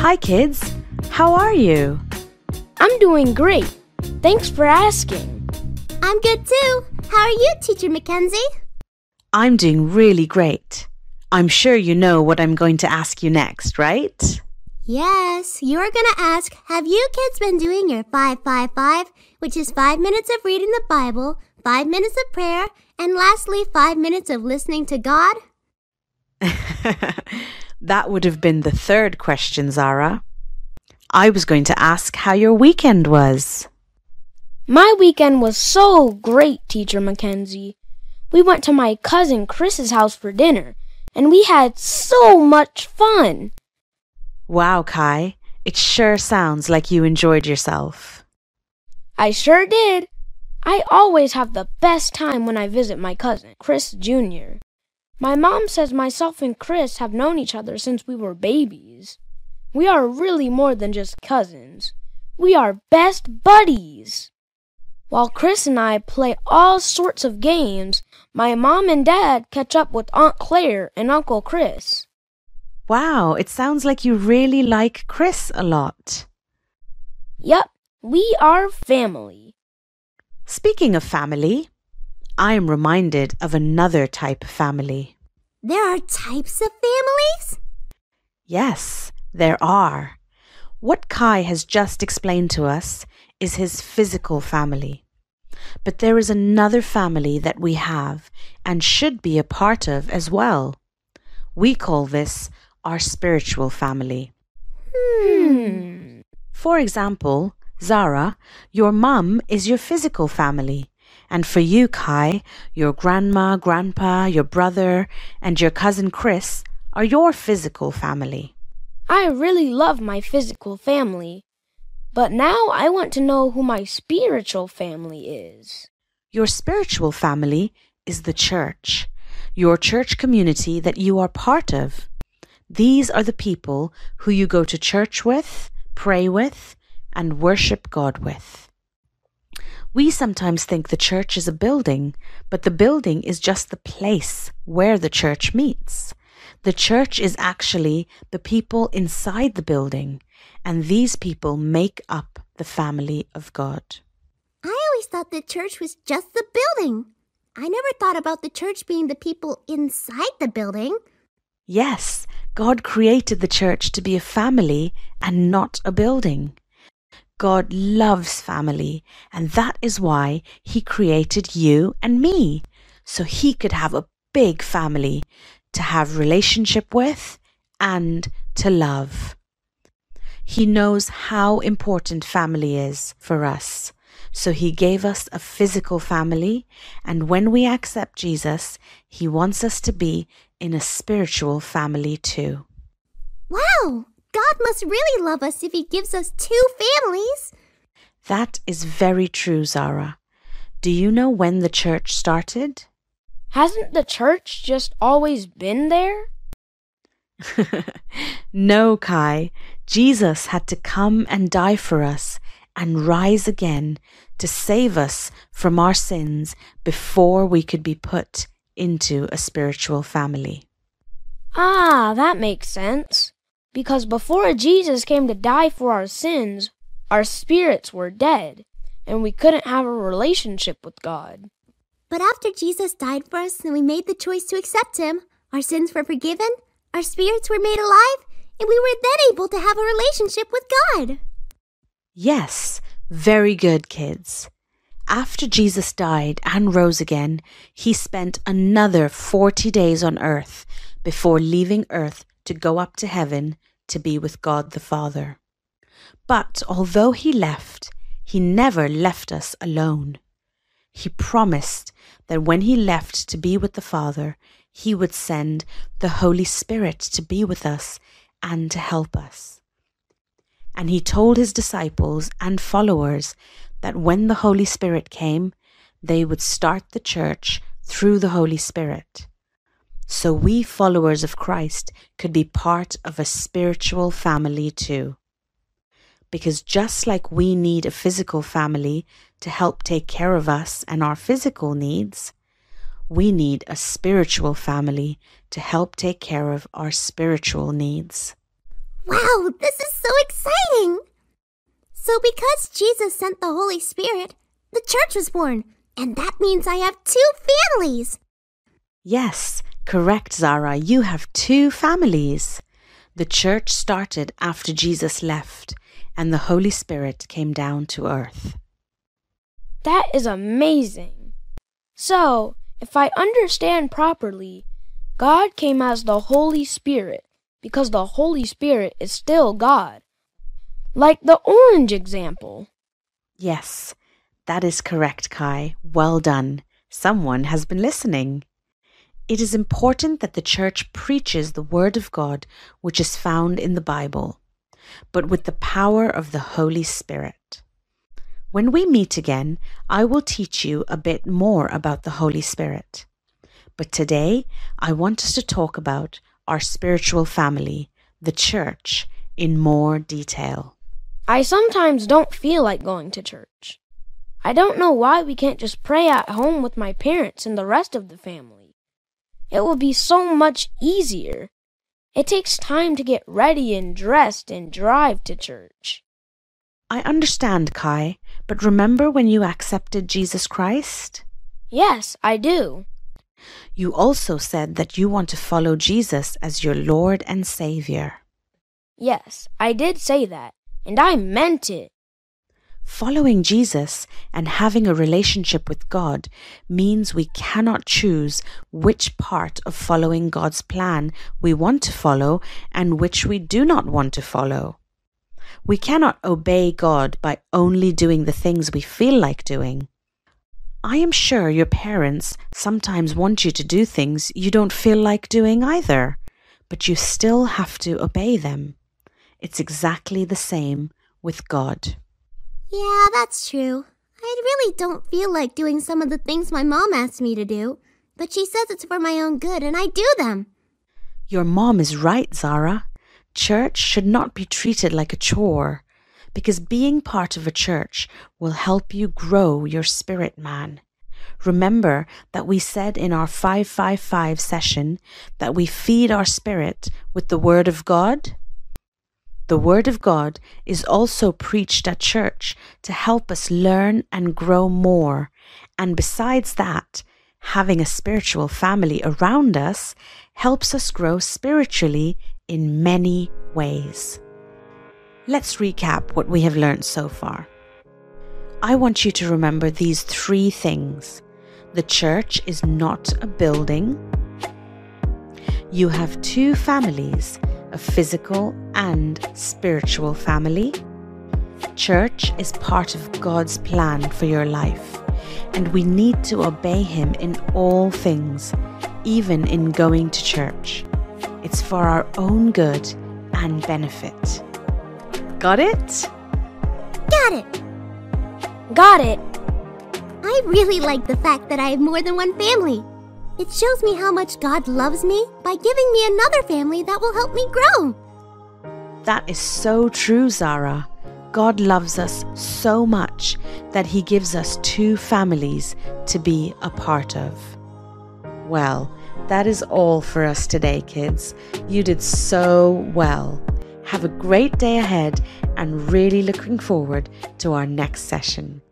Hi, kids. How are you? I'm doing great. Thanks for asking. I'm good too. How are you, Teacher Mackenzie? I'm doing really great. I'm sure you know what I'm going to ask you next, right? Yes, you're gonna ask, have you kids been doing your 555, which is five minutes of reading the Bible, five minutes of prayer, and lastly, five minutes of listening to God? that would have been the third question, Zara. I was going to ask how your weekend was. My weekend was so great, Teacher Mackenzie. We went to my cousin Chris's house for dinner, and we had so much fun. Wow, Kai, it sure sounds like you enjoyed yourself. I sure did. I always have the best time when I visit my cousin, Chris Jr. My mom says myself and Chris have known each other since we were babies. We are really more than just cousins. We are best buddies. While Chris and I play all sorts of games, my mom and dad catch up with Aunt Claire and Uncle Chris. Wow, it sounds like you really like Chris a lot. Yep, we are family. Speaking of family, I am reminded of another type of family. There are types of families? Yes, there are. What Kai has just explained to us is his physical family. But there is another family that we have and should be a part of as well. We call this our spiritual family. Hmm. For example, Zara, your mum is your physical family. And for you, Kai, your grandma, grandpa, your brother, and your cousin Chris are your physical family. I really love my physical family. But now I want to know who my spiritual family is. Your spiritual family is the church, your church community that you are part of. These are the people who you go to church with, pray with, and worship God with. We sometimes think the church is a building, but the building is just the place where the church meets. The church is actually the people inside the building, and these people make up the family of God. I always thought the church was just the building. I never thought about the church being the people inside the building. Yes, God created the church to be a family and not a building. God loves family, and that is why He created you and me, so He could have a big family to have relationship with and to love. He knows how important family is for us. So he gave us a physical family, and when we accept Jesus, he wants us to be in a spiritual family too. Wow! God must really love us if He gives us two families. That is very true, Zara. Do you know when the church started? Hasn't the church just always been there? no, Kai. Jesus had to come and die for us and rise again to save us from our sins before we could be put into a spiritual family. Ah, that makes sense. Because before Jesus came to die for our sins, our spirits were dead, and we couldn't have a relationship with God. But after Jesus died for us and we made the choice to accept Him, our sins were forgiven, our spirits were made alive, and we were then able to have a relationship with God. Yes, very good, kids. After Jesus died and rose again, he spent another 40 days on earth before leaving earth to go up to heaven to be with God the Father. But although he left, he never left us alone. He promised that when he left to be with the Father, he would send the Holy Spirit to be with us and to help us. And he told his disciples and followers that when the Holy Spirit came, they would start the church through the Holy Spirit. So we followers of Christ could be part of a spiritual family too. Because just like we need a physical family to help take care of us and our physical needs, we need a spiritual family to help take care of our spiritual needs. Wow, this is so exciting! So, because Jesus sent the Holy Spirit, the church was born, and that means I have two families. Yes, correct, Zara. You have two families. The church started after Jesus left, and the Holy Spirit came down to earth. That is amazing. So, if I understand properly, God came as the Holy Spirit because the Holy Spirit is still God. Like the orange example. Yes, that is correct, Kai. Well done. Someone has been listening. It is important that the church preaches the Word of God which is found in the Bible, but with the power of the Holy Spirit. When we meet again, I will teach you a bit more about the Holy Spirit. But today, I want us to talk about our spiritual family, the church, in more detail. I sometimes don't feel like going to church. I don't know why we can't just pray at home with my parents and the rest of the family. It will be so much easier. It takes time to get ready and dressed and drive to church. I understand, Kai, but remember when you accepted Jesus Christ? Yes, I do. You also said that you want to follow Jesus as your Lord and Savior. Yes, I did say that, and I meant it. Following Jesus and having a relationship with God means we cannot choose which part of following God's plan we want to follow and which we do not want to follow. We cannot obey God by only doing the things we feel like doing. I am sure your parents sometimes want you to do things you don't feel like doing either, but you still have to obey them. It's exactly the same with God. Yeah, that's true. I really don't feel like doing some of the things my mom asks me to do, but she says it's for my own good and I do them. Your mom is right, Zara. Church should not be treated like a chore because being part of a church will help you grow your spirit man. Remember that we said in our 555 session that we feed our spirit with the Word of God? The Word of God is also preached at church to help us learn and grow more. And besides that, having a spiritual family around us helps us grow spiritually in many ways. Let's recap what we have learned so far. I want you to remember these three things. The church is not a building. You have two families a physical and spiritual family. Church is part of God's plan for your life, and we need to obey Him in all things, even in going to church. It's for our own good and benefit. Got it? Got it! Got it. I really like the fact that I have more than one family. It shows me how much God loves me by giving me another family that will help me grow. That is so true, Zara. God loves us so much that He gives us two families to be a part of. Well, that is all for us today, kids. You did so well. Have a great day ahead and really looking forward to our next session.